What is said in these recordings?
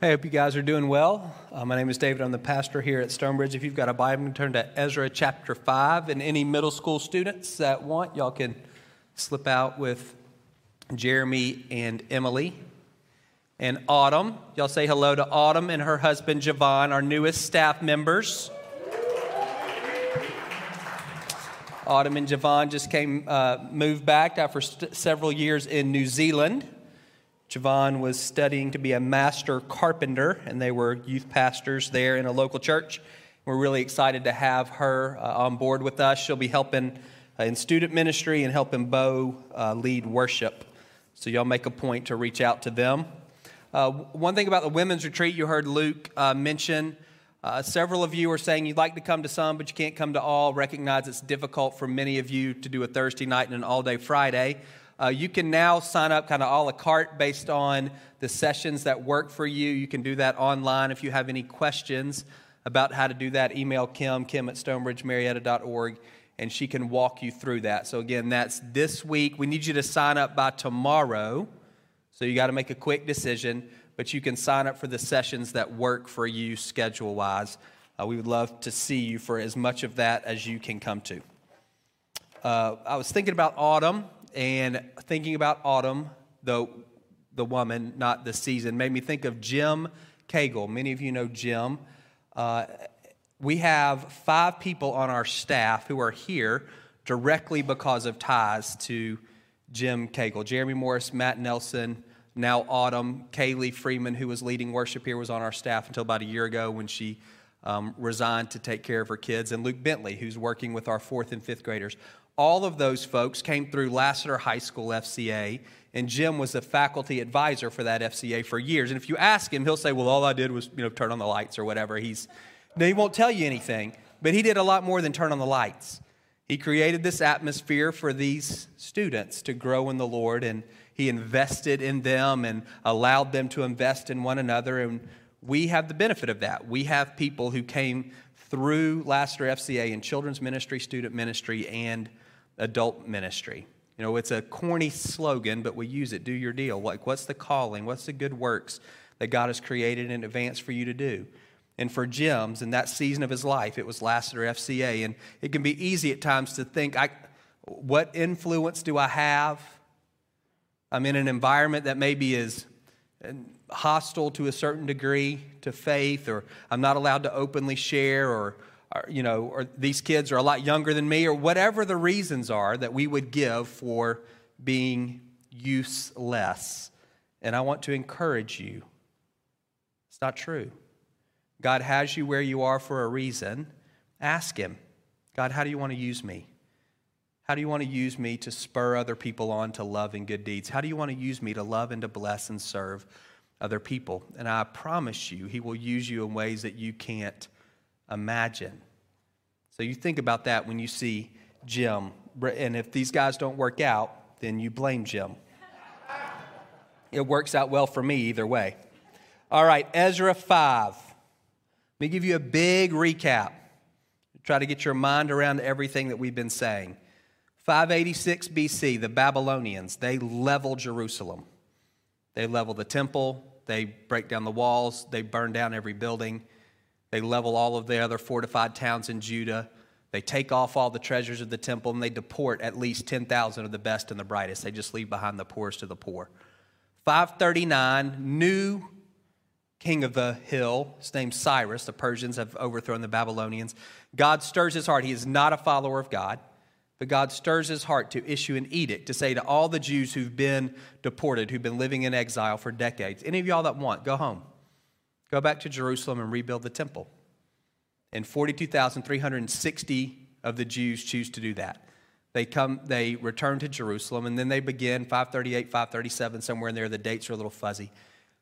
Hey, I hope you guys are doing well. Uh, my name is David. I'm the pastor here at Stonebridge. If you've got a Bible, turn to Ezra chapter 5. And any middle school students that want, y'all can slip out with Jeremy and Emily. And Autumn, y'all say hello to Autumn and her husband Javon, our newest staff members. Autumn and Javon just came, uh, moved back after st- several years in New Zealand. Javon was studying to be a master carpenter, and they were youth pastors there in a local church. We're really excited to have her uh, on board with us. She'll be helping uh, in student ministry and helping Bo uh, lead worship. So, y'all make a point to reach out to them. Uh, one thing about the women's retreat, you heard Luke uh, mention. Uh, several of you are saying you'd like to come to some, but you can't come to all. Recognize it's difficult for many of you to do a Thursday night and an all day Friday. Uh, you can now sign up kind of a la carte based on the sessions that work for you. You can do that online. If you have any questions about how to do that, email Kim, kim at stonebridgemarietta.org, and she can walk you through that. So, again, that's this week. We need you to sign up by tomorrow. So, you got to make a quick decision, but you can sign up for the sessions that work for you schedule wise. Uh, we would love to see you for as much of that as you can come to. Uh, I was thinking about autumn and thinking about autumn, the, the woman, not the season, made me think of Jim Cagle. Many of you know Jim. Uh, we have five people on our staff who are here directly because of ties to Jim Cagle. Jeremy Morris, Matt Nelson, now Autumn, Kaylee Freeman, who was leading worship here, was on our staff until about a year ago when she um, resigned to take care of her kids, and Luke Bentley, who's working with our fourth and fifth graders all of those folks came through Lassiter High School FCA, and Jim was a faculty advisor for that FCA for years. And if you ask him, he'll say, "Well, all I did was you know turn on the lights or whatever." He's he won't tell you anything, but he did a lot more than turn on the lights. He created this atmosphere for these students to grow in the Lord, and he invested in them and allowed them to invest in one another. And we have the benefit of that. We have people who came through Lassiter FCA in children's ministry, student ministry, and adult ministry. You know, it's a corny slogan, but we use it. Do your deal. Like, what's the calling? What's the good works that God has created in advance for you to do? And for Jim's, in that season of his life, it was Lassiter FCA. And it can be easy at times to think, I, what influence do I have? I'm in an environment that maybe is uh, hostile to a certain degree to faith, or I'm not allowed to openly share, or you know, or these kids are a lot younger than me, or whatever the reasons are that we would give for being useless. And I want to encourage you it's not true. God has you where you are for a reason. Ask Him, God, how do you want to use me? How do you want to use me to spur other people on to love and good deeds? How do you want to use me to love and to bless and serve other people? And I promise you, He will use you in ways that you can't imagine. So you think about that when you see Jim. And if these guys don't work out, then you blame Jim. It works out well for me either way. All right, Ezra 5. Let me give you a big recap. Try to get your mind around everything that we've been saying. 586 BC, the Babylonians, they level Jerusalem. They level the temple, they break down the walls, they burn down every building. They level all of the other fortified towns in Judah. They take off all the treasures of the temple and they deport at least 10,000 of the best and the brightest. They just leave behind the poorest of the poor. 539, new king of the hill, his name's Cyrus. The Persians have overthrown the Babylonians. God stirs his heart. He is not a follower of God, but God stirs his heart to issue an edict to say to all the Jews who've been deported, who've been living in exile for decades, any of y'all that want, go home. Go back to Jerusalem and rebuild the temple. And 42,360 of the Jews choose to do that. They come, they return to Jerusalem, and then they begin 538, 537, somewhere in there. The dates are a little fuzzy.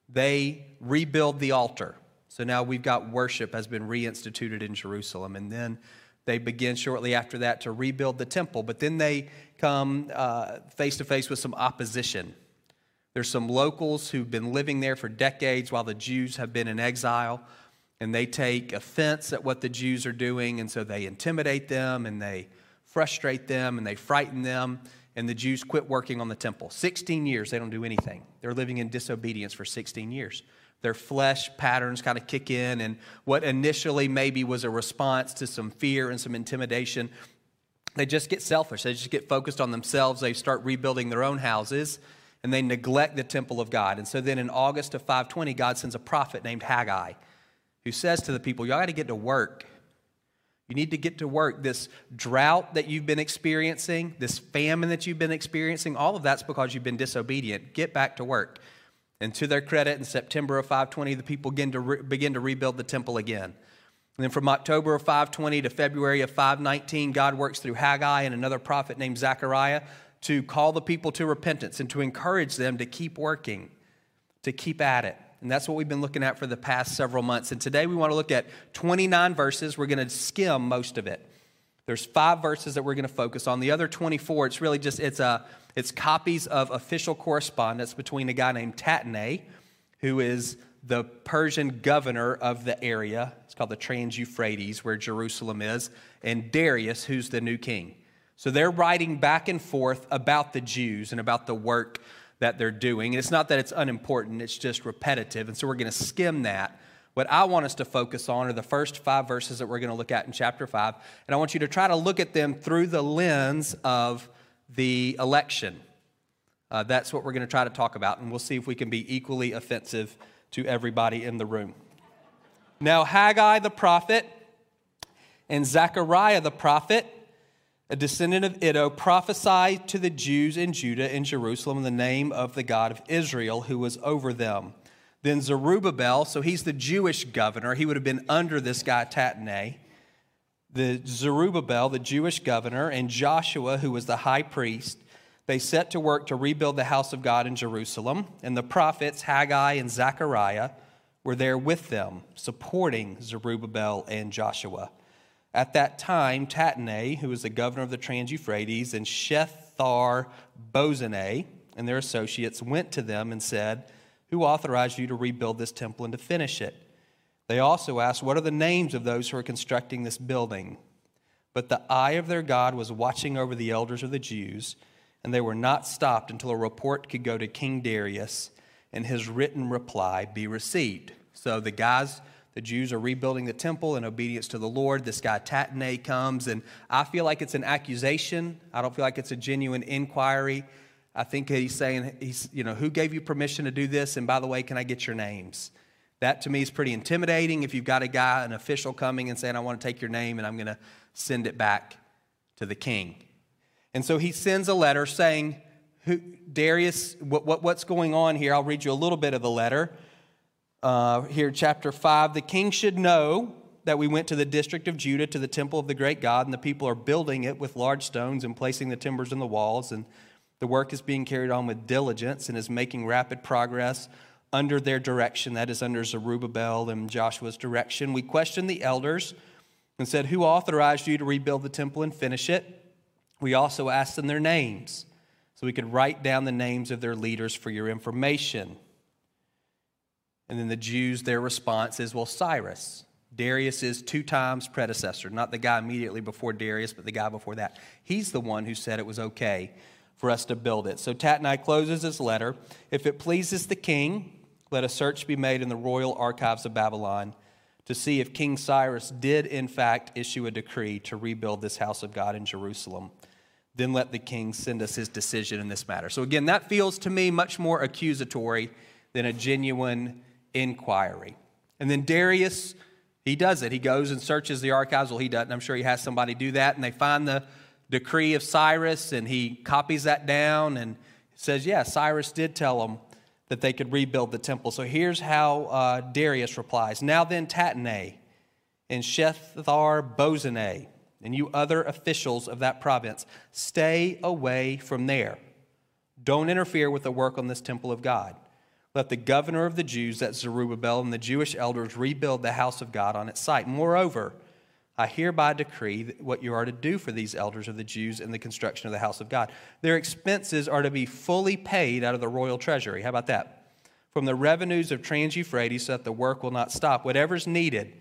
They rebuild the altar. So now we've got worship has been reinstituted in Jerusalem. And then they begin shortly after that to rebuild the temple. But then they come uh, face to face with some opposition. There's some locals who've been living there for decades while the Jews have been in exile, and they take offense at what the Jews are doing, and so they intimidate them and they frustrate them and they frighten them, and the Jews quit working on the temple. 16 years, they don't do anything. They're living in disobedience for 16 years. their flesh patterns kind of kick in, and what initially maybe was a response to some fear and some intimidation, they just get selfish. They just get focused on themselves. They start rebuilding their own houses, and they neglect the temple of God. And so then in August of 520, God sends a prophet named Haggai who says to the people, Y'all got to get to work. You need to get to work. This drought that you've been experiencing, this famine that you've been experiencing, all of that's because you've been disobedient. Get back to work. And to their credit, in September of 520, the people begin to, re- begin to rebuild the temple again. And then from October of 520 to February of 519, God works through Haggai and another prophet named Zechariah to call the people to repentance and to encourage them to keep working, to keep at it. And that's what we've been looking at for the past several months. And today we want to look at 29 verses. We're going to skim most of it. There's five verses that we're going to focus on. The other 24, it's really just it's a it's copies of official correspondence between a guy named Tatnai, who is the Persian governor of the area. It's called the Trans Euphrates, where Jerusalem is, and Darius, who's the new king. So they're writing back and forth about the Jews and about the work that they're doing. And it's not that it's unimportant, it's just repetitive. And so we're going to skim that. What I want us to focus on are the first five verses that we're going to look at in chapter five. And I want you to try to look at them through the lens of the election. Uh, that's what we're going to try to talk about, and we'll see if we can be equally offensive to everybody in the room. Now, Haggai the prophet and Zechariah the prophet, a descendant of Iddo, prophesied to the Jews in Judah and Jerusalem in the name of the God of Israel who was over them. Then Zerubbabel, so he's the Jewish governor, he would have been under this guy Tatnai the Zerubbabel, the Jewish governor, and Joshua, who was the high priest, they set to work to rebuild the house of God in Jerusalem, and the prophets Haggai and Zechariah were there with them, supporting Zerubbabel and Joshua. At that time, Tatnai, who was the governor of the Trans Euphrates, and Shethar Bozenai and their associates went to them and said, Who authorized you to rebuild this temple and to finish it? They also asked, What are the names of those who are constructing this building? But the eye of their God was watching over the elders of the Jews, and they were not stopped until a report could go to King Darius and his written reply be received. So the guys, the Jews are rebuilding the temple in obedience to the Lord. This guy Tatnai comes, and I feel like it's an accusation. I don't feel like it's a genuine inquiry. I think he's saying, he's, you know, who gave you permission to do this? And by the way, can I get your names? That to me is pretty intimidating if you've got a guy, an official coming and saying, I want to take your name and I'm going to send it back to the king. And so he sends a letter saying, who, Darius, what, what, what's going on here? I'll read you a little bit of the letter. Uh, here, chapter 5. The king should know that we went to the district of Judah to the temple of the great God, and the people are building it with large stones and placing the timbers in the walls. And the work is being carried on with diligence and is making rapid progress under their direction, that is, under Zerubbabel and Joshua's direction. We questioned the elders and said, Who authorized you to rebuild the temple and finish it? We also asked them their names so we could write down the names of their leaders for your information. And then the Jews, their response is, Well, Cyrus. Darius is two times predecessor, not the guy immediately before Darius, but the guy before that. He's the one who said it was okay for us to build it. So Tatnai closes his letter. If it pleases the king, let a search be made in the royal archives of Babylon to see if King Cyrus did, in fact, issue a decree to rebuild this house of God in Jerusalem. Then let the king send us his decision in this matter. So, again, that feels to me much more accusatory than a genuine inquiry. And then Darius, he does it. He goes and searches the archives. Well, he doesn't. I'm sure he has somebody do that. And they find the decree of Cyrus, and he copies that down and says, Yeah, Cyrus did tell him that they could rebuild the temple. So here's how uh, Darius replies Now then, Tatnai and Shethar Bozenai and you other officials of that province, stay away from there. Don't interfere with the work on this temple of God. Let the governor of the Jews, that Zerubbabel, and the Jewish elders rebuild the house of God on its site. Moreover, I hereby decree what you are to do for these elders of the Jews in the construction of the house of God. Their expenses are to be fully paid out of the royal treasury. How about that? From the revenues of Trans Euphrates, so that the work will not stop. Whatever's needed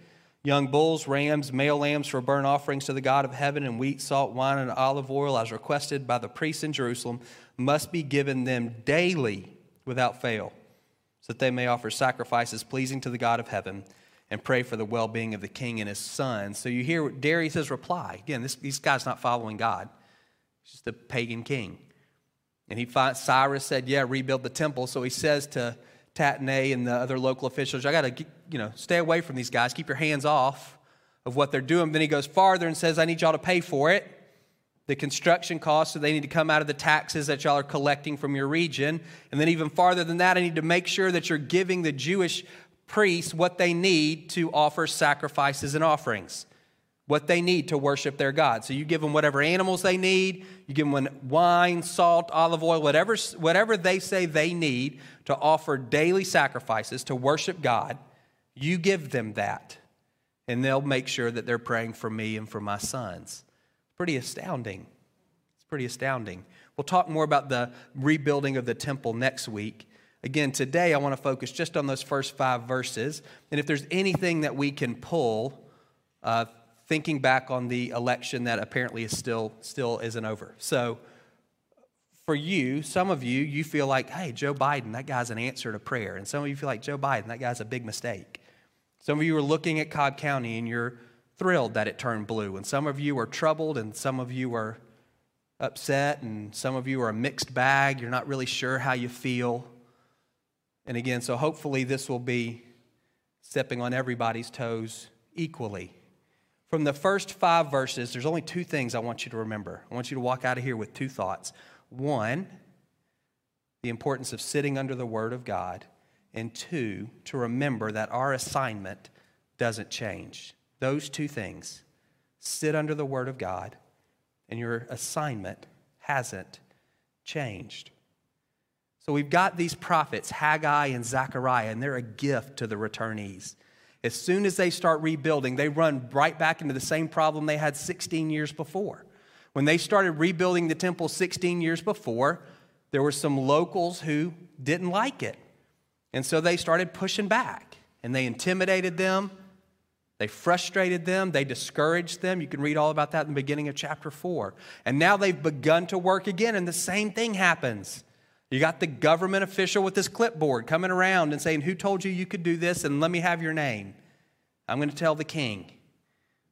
young bulls, rams, male lambs for burnt offerings to the God of heaven, and wheat, salt, wine, and olive oil, as requested by the priests in Jerusalem, must be given them daily without fail so that they may offer sacrifices pleasing to the God of heaven and pray for the well being of the king and his sons. So you hear Darius' reply. Again, this, guy's not following God, he's just a pagan king. And he finds, Cyrus said, Yeah, rebuild the temple. So he says to Tattenai and the other local officials, I got to, you know, stay away from these guys, keep your hands off of what they're doing. Then he goes farther and says, I need y'all to pay for it. The construction costs, so they need to come out of the taxes that y'all are collecting from your region. And then, even farther than that, I need to make sure that you're giving the Jewish priests what they need to offer sacrifices and offerings, what they need to worship their God. So you give them whatever animals they need, you give them wine, salt, olive oil, whatever, whatever they say they need to offer daily sacrifices to worship God, you give them that. And they'll make sure that they're praying for me and for my sons. Pretty astounding. It's pretty astounding. We'll talk more about the rebuilding of the temple next week. Again, today I want to focus just on those first five verses. And if there's anything that we can pull, uh, thinking back on the election that apparently is still still isn't over. So for you, some of you, you feel like, hey, Joe Biden, that guy's an answer to prayer. And some of you feel like Joe Biden, that guy's a big mistake. Some of you are looking at Cobb County and you're thrilled that it turned blue. And some of you are troubled and some of you are upset and some of you are a mixed bag. You're not really sure how you feel. And again, so hopefully this will be stepping on everybody's toes equally. From the first five verses, there's only two things I want you to remember. I want you to walk out of here with two thoughts. One, the importance of sitting under the Word of God. And two, to remember that our assignment doesn't change. Those two things sit under the Word of God, and your assignment hasn't changed. So we've got these prophets, Haggai and Zechariah, and they're a gift to the returnees. As soon as they start rebuilding, they run right back into the same problem they had 16 years before. When they started rebuilding the temple 16 years before, there were some locals who didn't like it. And so they started pushing back and they intimidated them. They frustrated them. They discouraged them. You can read all about that in the beginning of chapter 4. And now they've begun to work again, and the same thing happens. You got the government official with his clipboard coming around and saying, Who told you you could do this? And let me have your name. I'm going to tell the king.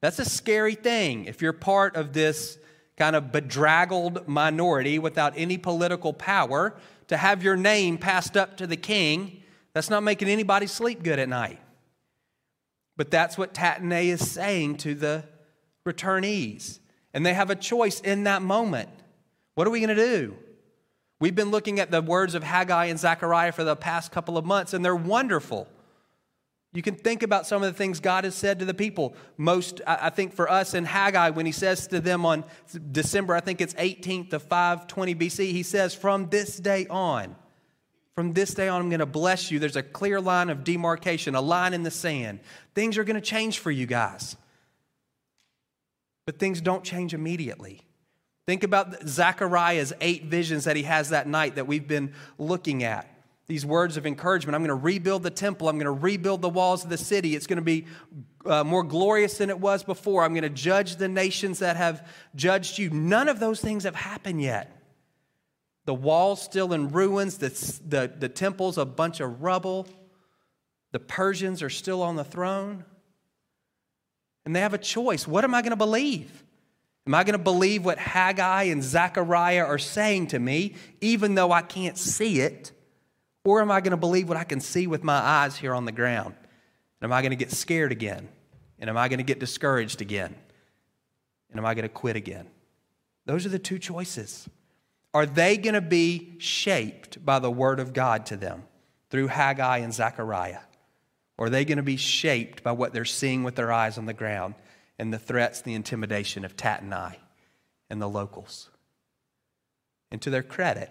That's a scary thing if you're part of this kind of bedraggled minority without any political power to have your name passed up to the king. That's not making anybody sleep good at night. But that's what Tattenai is saying to the returnees. And they have a choice in that moment. What are we going to do? We've been looking at the words of Haggai and Zechariah for the past couple of months, and they're wonderful. You can think about some of the things God has said to the people. Most, I think, for us in Haggai, when he says to them on December, I think it's 18th of 520 BC, he says, From this day on, from this day on, I'm going to bless you. There's a clear line of demarcation, a line in the sand. Things are going to change for you guys. But things don't change immediately. Think about Zechariah's eight visions that he has that night that we've been looking at. These words of encouragement. I'm going to rebuild the temple. I'm going to rebuild the walls of the city. It's going to be uh, more glorious than it was before. I'm going to judge the nations that have judged you. None of those things have happened yet. The wall's still in ruins, the, the, the temple's a bunch of rubble. The Persians are still on the throne. And they have a choice. What am I going to believe? Am I going to believe what Haggai and Zechariah are saying to me, even though I can't see it? Or am I going to believe what I can see with my eyes here on the ground? And am I going to get scared again? And am I going to get discouraged again? And am I going to quit again? Those are the two choices. Are they going to be shaped by the word of God to them through Haggai and Zechariah? Or are they going to be shaped by what they're seeing with their eyes on the ground? and the threats, the intimidation of Tattenai and the locals. And to their credit,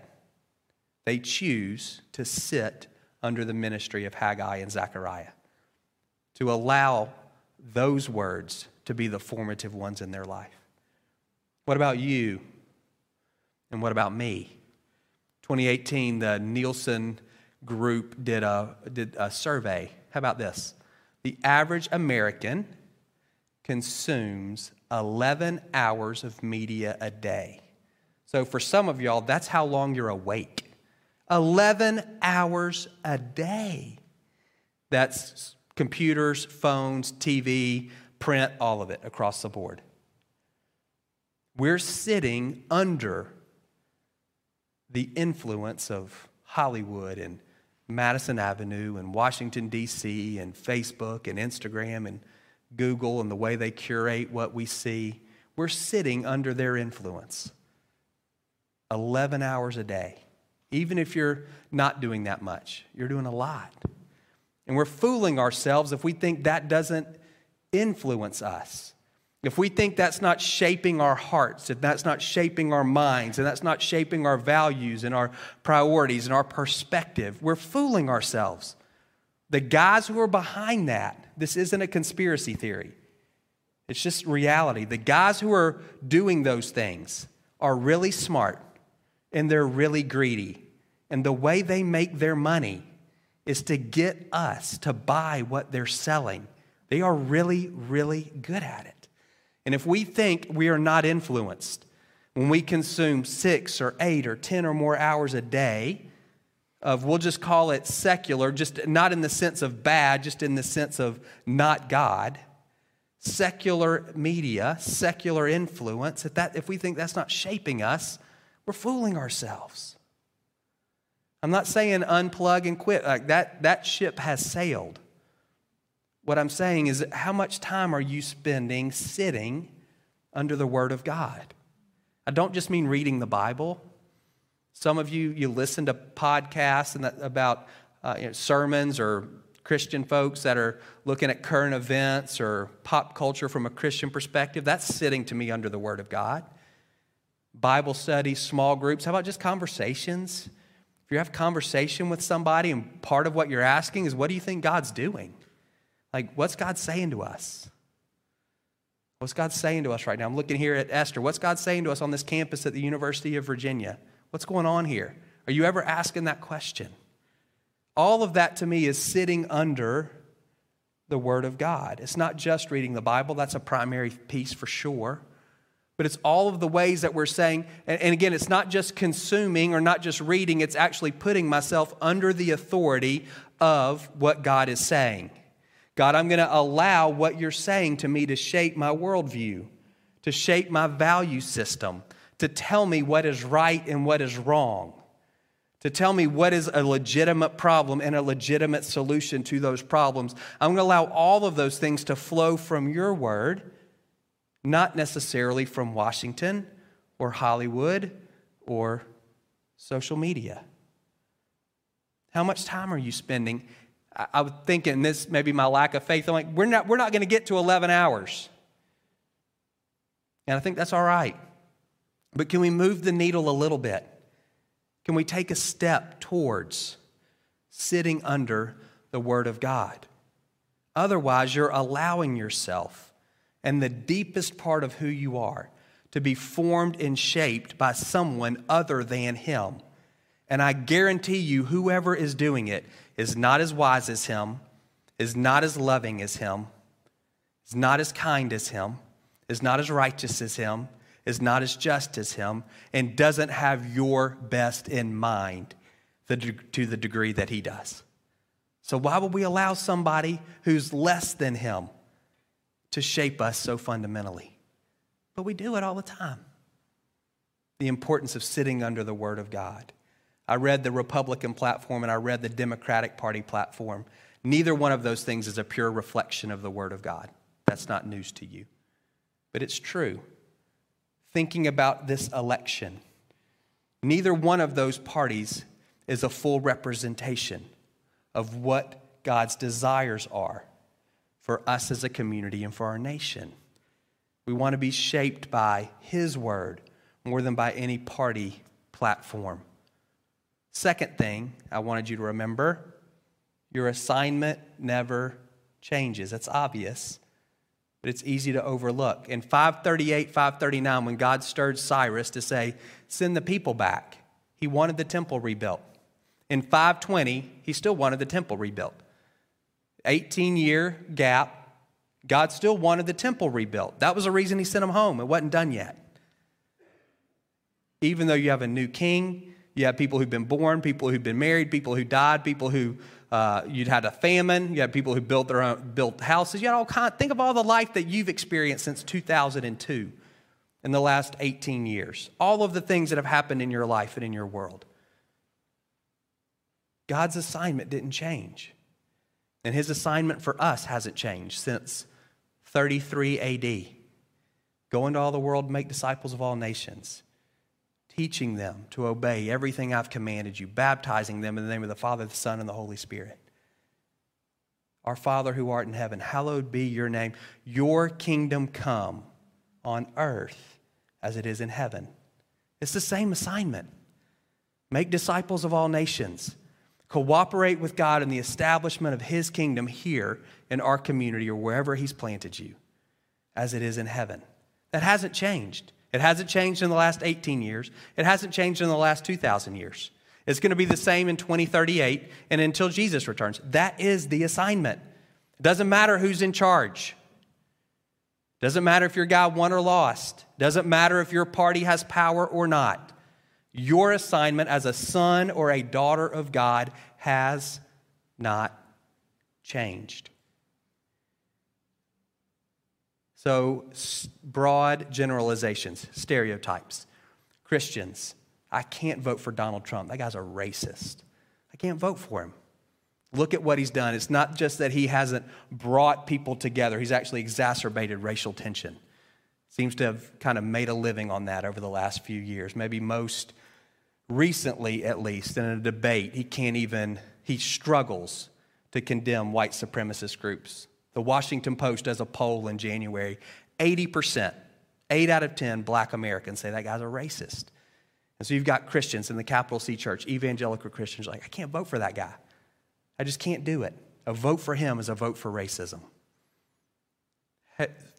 they choose to sit under the ministry of Haggai and Zechariah, to allow those words to be the formative ones in their life. What about you? And what about me? 2018, the Nielsen group did a, did a survey. How about this? The average American consumes 11 hours of media a day. So for some of y'all, that's how long you're awake. 11 hours a day. That's computers, phones, TV, print, all of it across the board. We're sitting under the influence of Hollywood and Madison Avenue and Washington, D.C., and Facebook and Instagram and Google and the way they curate what we see. We're sitting under their influence 11 hours a day. Even if you're not doing that much, you're doing a lot. And we're fooling ourselves if we think that doesn't influence us. If we think that's not shaping our hearts, if that's not shaping our minds, and that's not shaping our values and our priorities and our perspective, we're fooling ourselves. The guys who are behind that, this isn't a conspiracy theory, it's just reality. The guys who are doing those things are really smart and they're really greedy. And the way they make their money is to get us to buy what they're selling. They are really, really good at it. And if we think we are not influenced when we consume six or eight or 10 or more hours a day of, we'll just call it secular, just not in the sense of bad, just in the sense of not God, secular media, secular influence, if, that, if we think that's not shaping us, we're fooling ourselves. I'm not saying unplug and quit. Like that, that ship has sailed. What I'm saying is, how much time are you spending sitting under the Word of God? I don't just mean reading the Bible. Some of you, you listen to podcasts and that, about uh, you know, sermons or Christian folks that are looking at current events or pop culture from a Christian perspective. That's sitting to me under the Word of God. Bible studies, small groups. How about just conversations? If you have conversation with somebody and part of what you're asking is, what do you think God's doing? Like, what's God saying to us? What's God saying to us right now? I'm looking here at Esther. What's God saying to us on this campus at the University of Virginia? What's going on here? Are you ever asking that question? All of that to me is sitting under the Word of God. It's not just reading the Bible, that's a primary piece for sure. But it's all of the ways that we're saying, and again, it's not just consuming or not just reading, it's actually putting myself under the authority of what God is saying. God, I'm going to allow what you're saying to me to shape my worldview, to shape my value system, to tell me what is right and what is wrong, to tell me what is a legitimate problem and a legitimate solution to those problems. I'm going to allow all of those things to flow from your word, not necessarily from Washington or Hollywood or social media. How much time are you spending I was thinking this maybe my lack of faith. I'm like, we're not, we're not going to get to 11 hours. And I think that's all right. But can we move the needle a little bit? Can we take a step towards sitting under the Word of God? Otherwise, you're allowing yourself and the deepest part of who you are to be formed and shaped by someone other than Him. And I guarantee you, whoever is doing it is not as wise as him, is not as loving as him, is not as kind as him, is not as righteous as him, is not as just as him, and doesn't have your best in mind to the degree that he does. So, why would we allow somebody who's less than him to shape us so fundamentally? But we do it all the time. The importance of sitting under the Word of God. I read the Republican platform and I read the Democratic Party platform. Neither one of those things is a pure reflection of the Word of God. That's not news to you. But it's true. Thinking about this election, neither one of those parties is a full representation of what God's desires are for us as a community and for our nation. We want to be shaped by His Word more than by any party platform. Second thing I wanted you to remember your assignment never changes. That's obvious, but it's easy to overlook. In 538, 539, when God stirred Cyrus to say, Send the people back, he wanted the temple rebuilt. In 520, he still wanted the temple rebuilt. 18 year gap, God still wanted the temple rebuilt. That was the reason he sent him home. It wasn't done yet. Even though you have a new king, You have people who've been born, people who've been married, people who died, people who uh, you'd had a famine. You had people who built their own built houses. You had all kind. Think of all the life that you've experienced since 2002, in the last 18 years. All of the things that have happened in your life and in your world. God's assignment didn't change, and His assignment for us hasn't changed since 33 A.D. Go into all the world, make disciples of all nations teaching them to obey everything I've commanded you, baptizing them in the name of the Father, the Son, and the Holy Spirit. Our Father who art in heaven, hallowed be your name. Your kingdom come on earth as it is in heaven. It's the same assignment. Make disciples of all nations. Cooperate with God in the establishment of His kingdom here in our community or wherever He's planted you, as it is in heaven. That hasn't changed. It hasn't changed in the last 18 years. It hasn't changed in the last 2,000 years. It's going to be the same in 2038 and until Jesus returns. That is the assignment. It doesn't matter who's in charge. Doesn't matter if your guy won or lost. Doesn't matter if your party has power or not. Your assignment as a son or a daughter of God has not changed. So, broad generalizations, stereotypes. Christians, I can't vote for Donald Trump. That guy's a racist. I can't vote for him. Look at what he's done. It's not just that he hasn't brought people together, he's actually exacerbated racial tension. Seems to have kind of made a living on that over the last few years, maybe most recently, at least, in a debate. He can't even, he struggles to condemn white supremacist groups. The Washington Post does a poll in January 80%, 8 out of 10 black Americans say that guy's a racist. And so you've got Christians in the capital C church, evangelical Christians, like, I can't vote for that guy. I just can't do it. A vote for him is a vote for racism.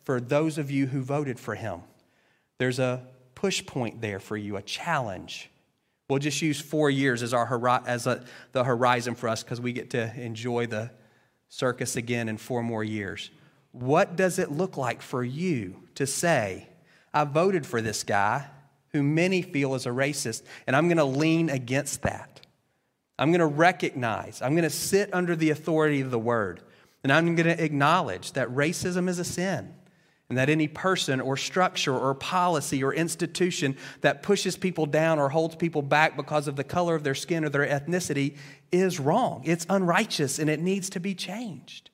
For those of you who voted for him, there's a push point there for you, a challenge. We'll just use four years as, our, as a, the horizon for us because we get to enjoy the circus again in four more years. What does it look like for you to say, I voted for this guy who many feel is a racist, and I'm going to lean against that? I'm going to recognize, I'm going to sit under the authority of the word, and I'm going to acknowledge that racism is a sin and that any person or structure or policy or institution that pushes people down or holds people back because of the color of their skin or their ethnicity is wrong. It's unrighteous and it needs to be changed.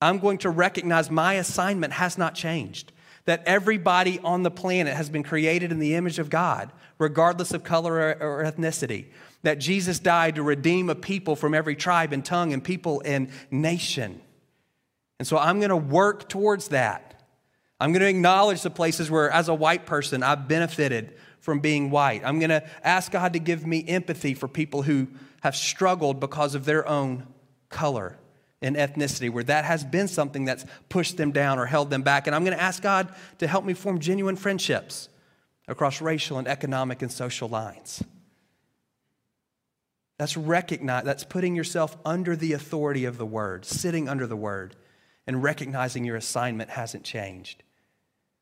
I'm going to recognize my assignment has not changed. That everybody on the planet has been created in the image of God, regardless of color or ethnicity. That Jesus died to redeem a people from every tribe and tongue and people and nation. And so I'm going to work towards that. I'm going to acknowledge the places where, as a white person, I've benefited from being white. I'm going to ask God to give me empathy for people who have struggled because of their own color and ethnicity, where that has been something that's pushed them down or held them back. And I'm going to ask God to help me form genuine friendships across racial and economic and social lines. That's recognize, that's putting yourself under the authority of the word, sitting under the word and recognizing your assignment hasn't changed.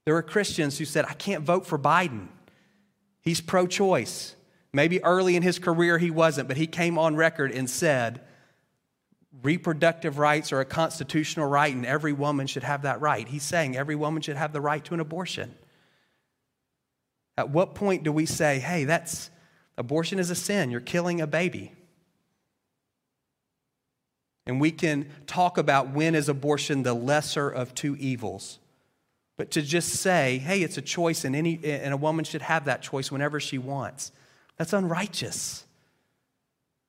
There are Christians who said, I can't vote for Biden. He's pro choice. Maybe early in his career he wasn't, but he came on record and said, reproductive rights are a constitutional right and every woman should have that right. He's saying every woman should have the right to an abortion. At what point do we say, hey, that's abortion is a sin, you're killing a baby? And we can talk about when is abortion the lesser of two evils. But to just say, hey, it's a choice and, any, and a woman should have that choice whenever she wants, that's unrighteous.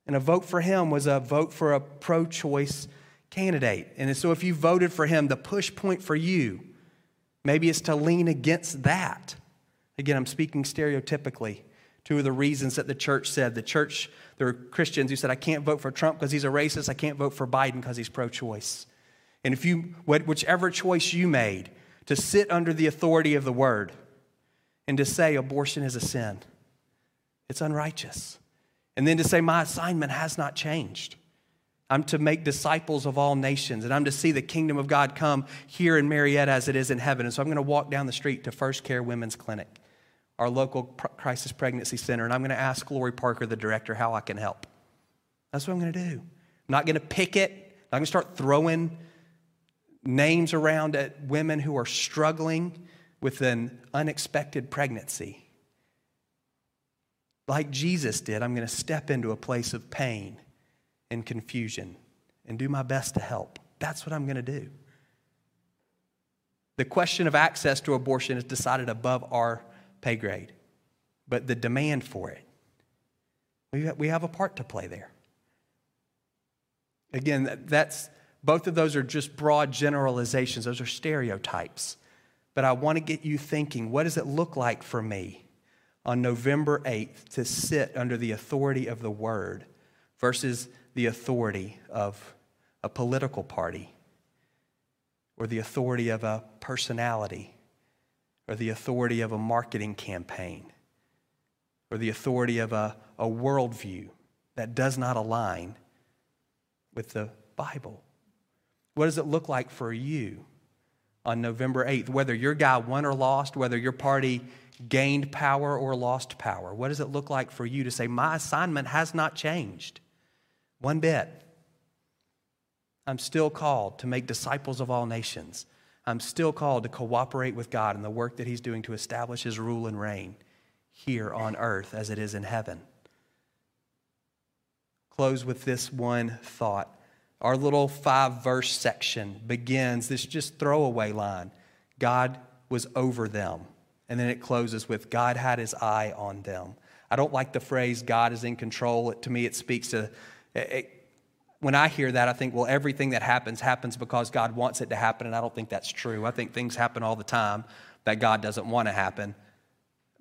And a vote for him was a vote for a pro choice candidate. And so if you voted for him, the push point for you maybe is to lean against that. Again, I'm speaking stereotypically. Two of the reasons that the church said the church, there were Christians who said, I can't vote for Trump because he's a racist. I can't vote for Biden because he's pro choice. And if you, whichever choice you made, to sit under the authority of the word and to say abortion is a sin, it's unrighteous. And then to say, my assignment has not changed. I'm to make disciples of all nations, and I'm to see the kingdom of God come here in Marietta as it is in heaven. And so I'm going to walk down the street to First Care Women's Clinic our local crisis pregnancy center, and I'm going to ask Lori Parker, the director, how I can help. That's what I'm going to do. I'm not going to pick it. I'm going to start throwing names around at women who are struggling with an unexpected pregnancy. Like Jesus did, I'm going to step into a place of pain and confusion and do my best to help. That's what I'm going to do. The question of access to abortion is decided above our pay grade, but the demand for it, we have a part to play there. Again, that's both of those are just broad generalizations, those are stereotypes. But I want to get you thinking what does it look like for me on November 8th to sit under the authority of the Word versus the authority of a political party or the authority of a personality or the authority of a marketing campaign or the authority of a, a worldview that does not align with the Bible? What does it look like for you on November 8th? Whether your guy won or lost, whether your party gained power or lost power, what does it look like for you to say, My assignment has not changed one bit? I'm still called to make disciples of all nations. I'm still called to cooperate with God in the work that He's doing to establish His rule and reign here on earth as it is in heaven. Close with this one thought. Our little five verse section begins this just throwaway line God was over them. And then it closes with God had his eye on them. I don't like the phrase God is in control. It, to me, it speaks to, it, when I hear that, I think, well, everything that happens happens because God wants it to happen. And I don't think that's true. I think things happen all the time that God doesn't want to happen,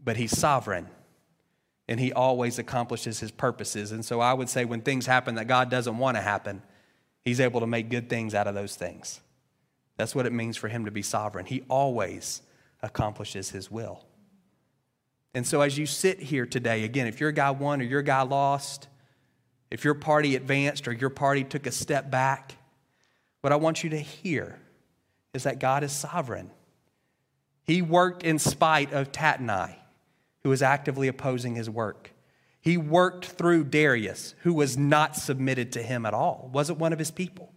but He's sovereign and He always accomplishes His purposes. And so I would say when things happen that God doesn't want to happen, He's able to make good things out of those things. That's what it means for him to be sovereign. He always accomplishes his will. And so, as you sit here today, again, if your guy won or your guy lost, if your party advanced or your party took a step back, what I want you to hear is that God is sovereign. He worked in spite of Tatnai, who was actively opposing his work. He worked through Darius, who was not submitted to him at all, wasn't one of his people.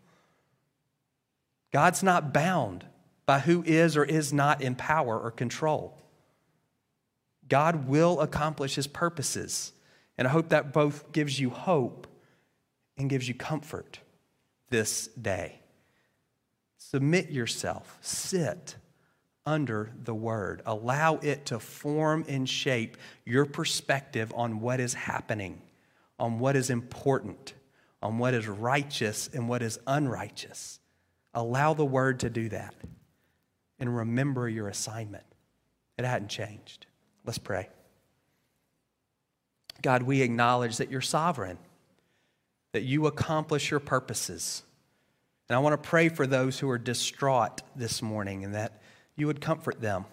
God's not bound by who is or is not in power or control. God will accomplish his purposes. And I hope that both gives you hope and gives you comfort this day. Submit yourself, sit under the word. Allow it to form and shape your perspective on what is happening, on what is important, on what is righteous and what is unrighteous. Allow the word to do that. And remember your assignment. It hadn't changed. Let's pray. God, we acknowledge that you're sovereign, that you accomplish your purposes. And I want to pray for those who are distraught this morning and that you would comfort them.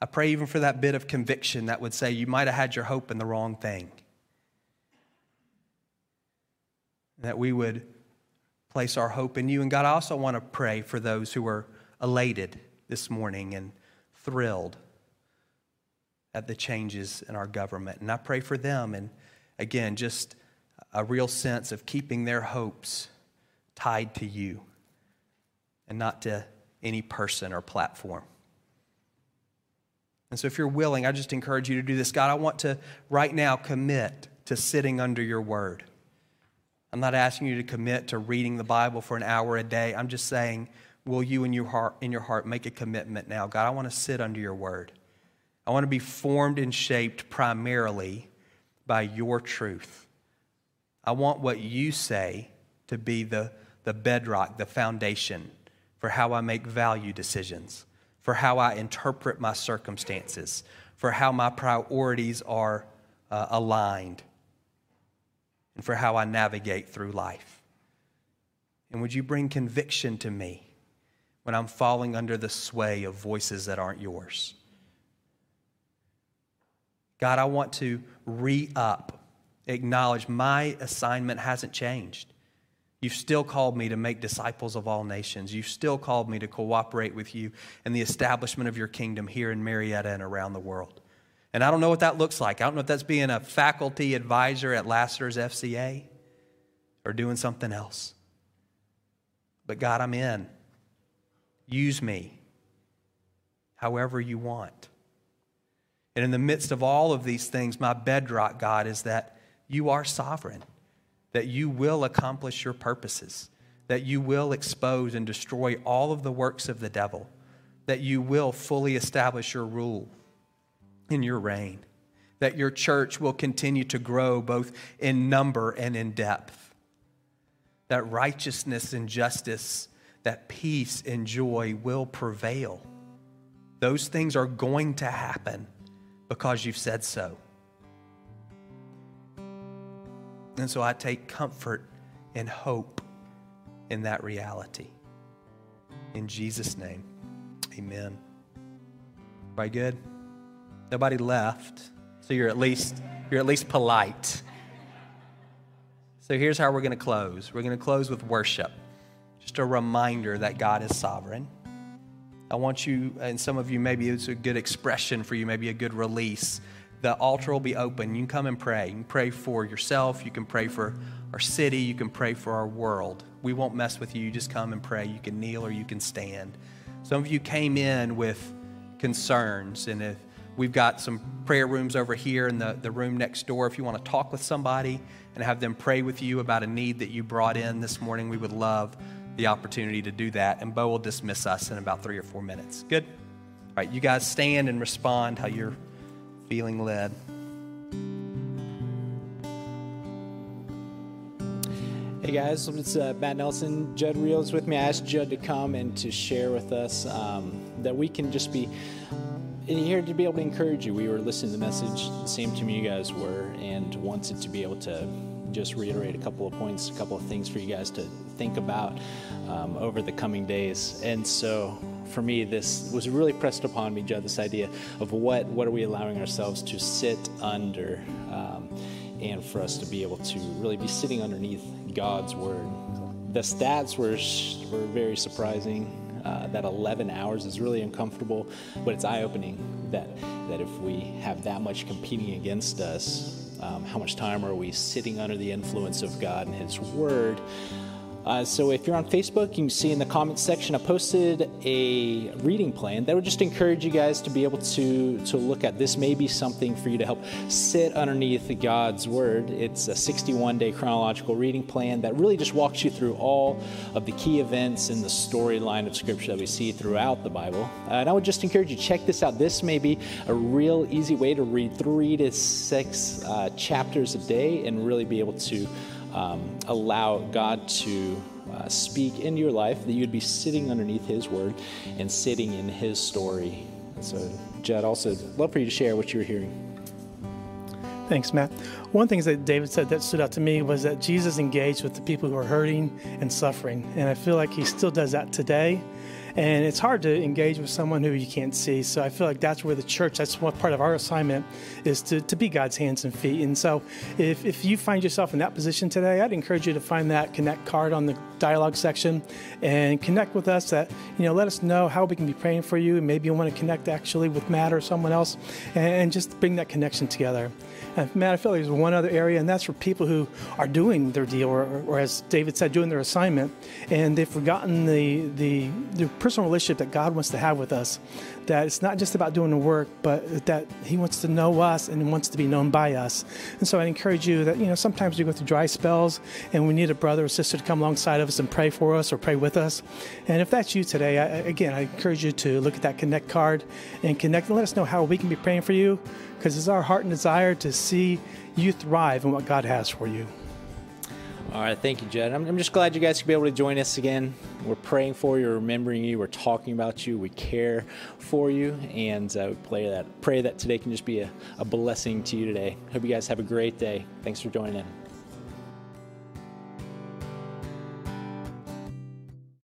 I pray even for that bit of conviction that would say you might have had your hope in the wrong thing. That we would place our hope in you. And God, I also want to pray for those who are elated this morning and thrilled at the changes in our government. And I pray for them. And again, just a real sense of keeping their hopes tied to you and not to any person or platform. And so, if you're willing, I just encourage you to do this. God, I want to right now commit to sitting under your word. I'm not asking you to commit to reading the Bible for an hour a day. I'm just saying, will you in your heart, in your heart make a commitment now? God, I want to sit under your word. I want to be formed and shaped primarily by your truth. I want what you say to be the, the bedrock, the foundation for how I make value decisions, for how I interpret my circumstances, for how my priorities are uh, aligned, and for how I navigate through life. And would you bring conviction to me when I'm falling under the sway of voices that aren't yours? God, I want to re up, acknowledge my assignment hasn't changed. You've still called me to make disciples of all nations. You've still called me to cooperate with you in the establishment of your kingdom here in Marietta and around the world. And I don't know what that looks like. I don't know if that's being a faculty advisor at Lassiter's FCA or doing something else. But God, I'm in. Use me however you want. And in the midst of all of these things, my bedrock, God, is that you are sovereign, that you will accomplish your purposes, that you will expose and destroy all of the works of the devil, that you will fully establish your rule in your reign, that your church will continue to grow both in number and in depth, that righteousness and justice, that peace and joy will prevail. Those things are going to happen because you've said so. And so I take comfort and hope in that reality. In Jesus' name, amen. Everybody good? Nobody left, so you're at least you're at least polite. So here's how we're going to close. We're going to close with worship. Just a reminder that God is sovereign. I want you, and some of you, maybe it's a good expression for you, maybe a good release. The altar will be open. You can come and pray. You can pray for yourself. You can pray for our city. You can pray for our world. We won't mess with you. You just come and pray. You can kneel or you can stand. Some of you came in with concerns, and if We've got some prayer rooms over here in the, the room next door. If you want to talk with somebody and have them pray with you about a need that you brought in this morning, we would love the opportunity to do that. And Bo will dismiss us in about three or four minutes. Good? All right, you guys stand and respond how you're feeling led. Hey guys, it's uh, Matt Nelson. Judd Reels with me. I asked Judd to come and to share with us um, that we can just be and here to be able to encourage you. We were listening to the message, the same time you guys were, and wanted to be able to just reiterate a couple of points, a couple of things for you guys to think about um, over the coming days. And so, for me, this was really pressed upon me, Judd. This idea of what what are we allowing ourselves to sit under, um, and for us to be able to really be sitting underneath God's word. The stats were were very surprising uh, that 11 hours is really uncomfortable, but it's eye opening that, that if we have that much competing against us, um, how much time are we sitting under the influence of God and His Word? Uh, so if you're on Facebook, you can see in the comments section I posted a reading plan that would just encourage you guys to be able to to look at. This may be something for you to help sit underneath God's Word. It's a 61 day chronological reading plan that really just walks you through all of the key events in the storyline of Scripture that we see throughout the Bible. Uh, and I would just encourage you check this out. This may be a real easy way to read three to six uh, chapters a day and really be able to um, allow God to uh, speak into your life, that you'd be sitting underneath His word and sitting in His story. so, Jed, also love for you to share what you were hearing. Thanks, Matt. One thing that David said that stood out to me was that Jesus engaged with the people who are hurting and suffering. And I feel like he still does that today and it's hard to engage with someone who you can't see. So I feel like that's where the church, that's what part of our assignment is to, to be God's hands and feet. And so if, if you find yourself in that position today, I'd encourage you to find that connect card on the dialogue section and connect with us that, you know, let us know how we can be praying for you. And maybe you want to connect actually with Matt or someone else and just bring that connection together. And Matt, I feel like there's one other area, and that's for people who are doing their deal, or, or as David said, doing their assignment, and they've forgotten the, the, the personal relationship that God wants to have with us. That it's not just about doing the work, but that He wants to know us and wants to be known by us. And so I encourage you that, you know, sometimes we go through dry spells and we need a brother or sister to come alongside of us and pray for us or pray with us. And if that's you today, I, again, I encourage you to look at that Connect card and connect and let us know how we can be praying for you because it's our heart and desire to see you thrive in what God has for you. All right, thank you, Jed. I'm, I'm, just glad you guys could be able to join us again. We're praying for you, remembering you, we're talking about you, we care for you, and uh, we pray that pray that today can just be a, a blessing to you today. Hope you guys have a great day. Thanks for joining in.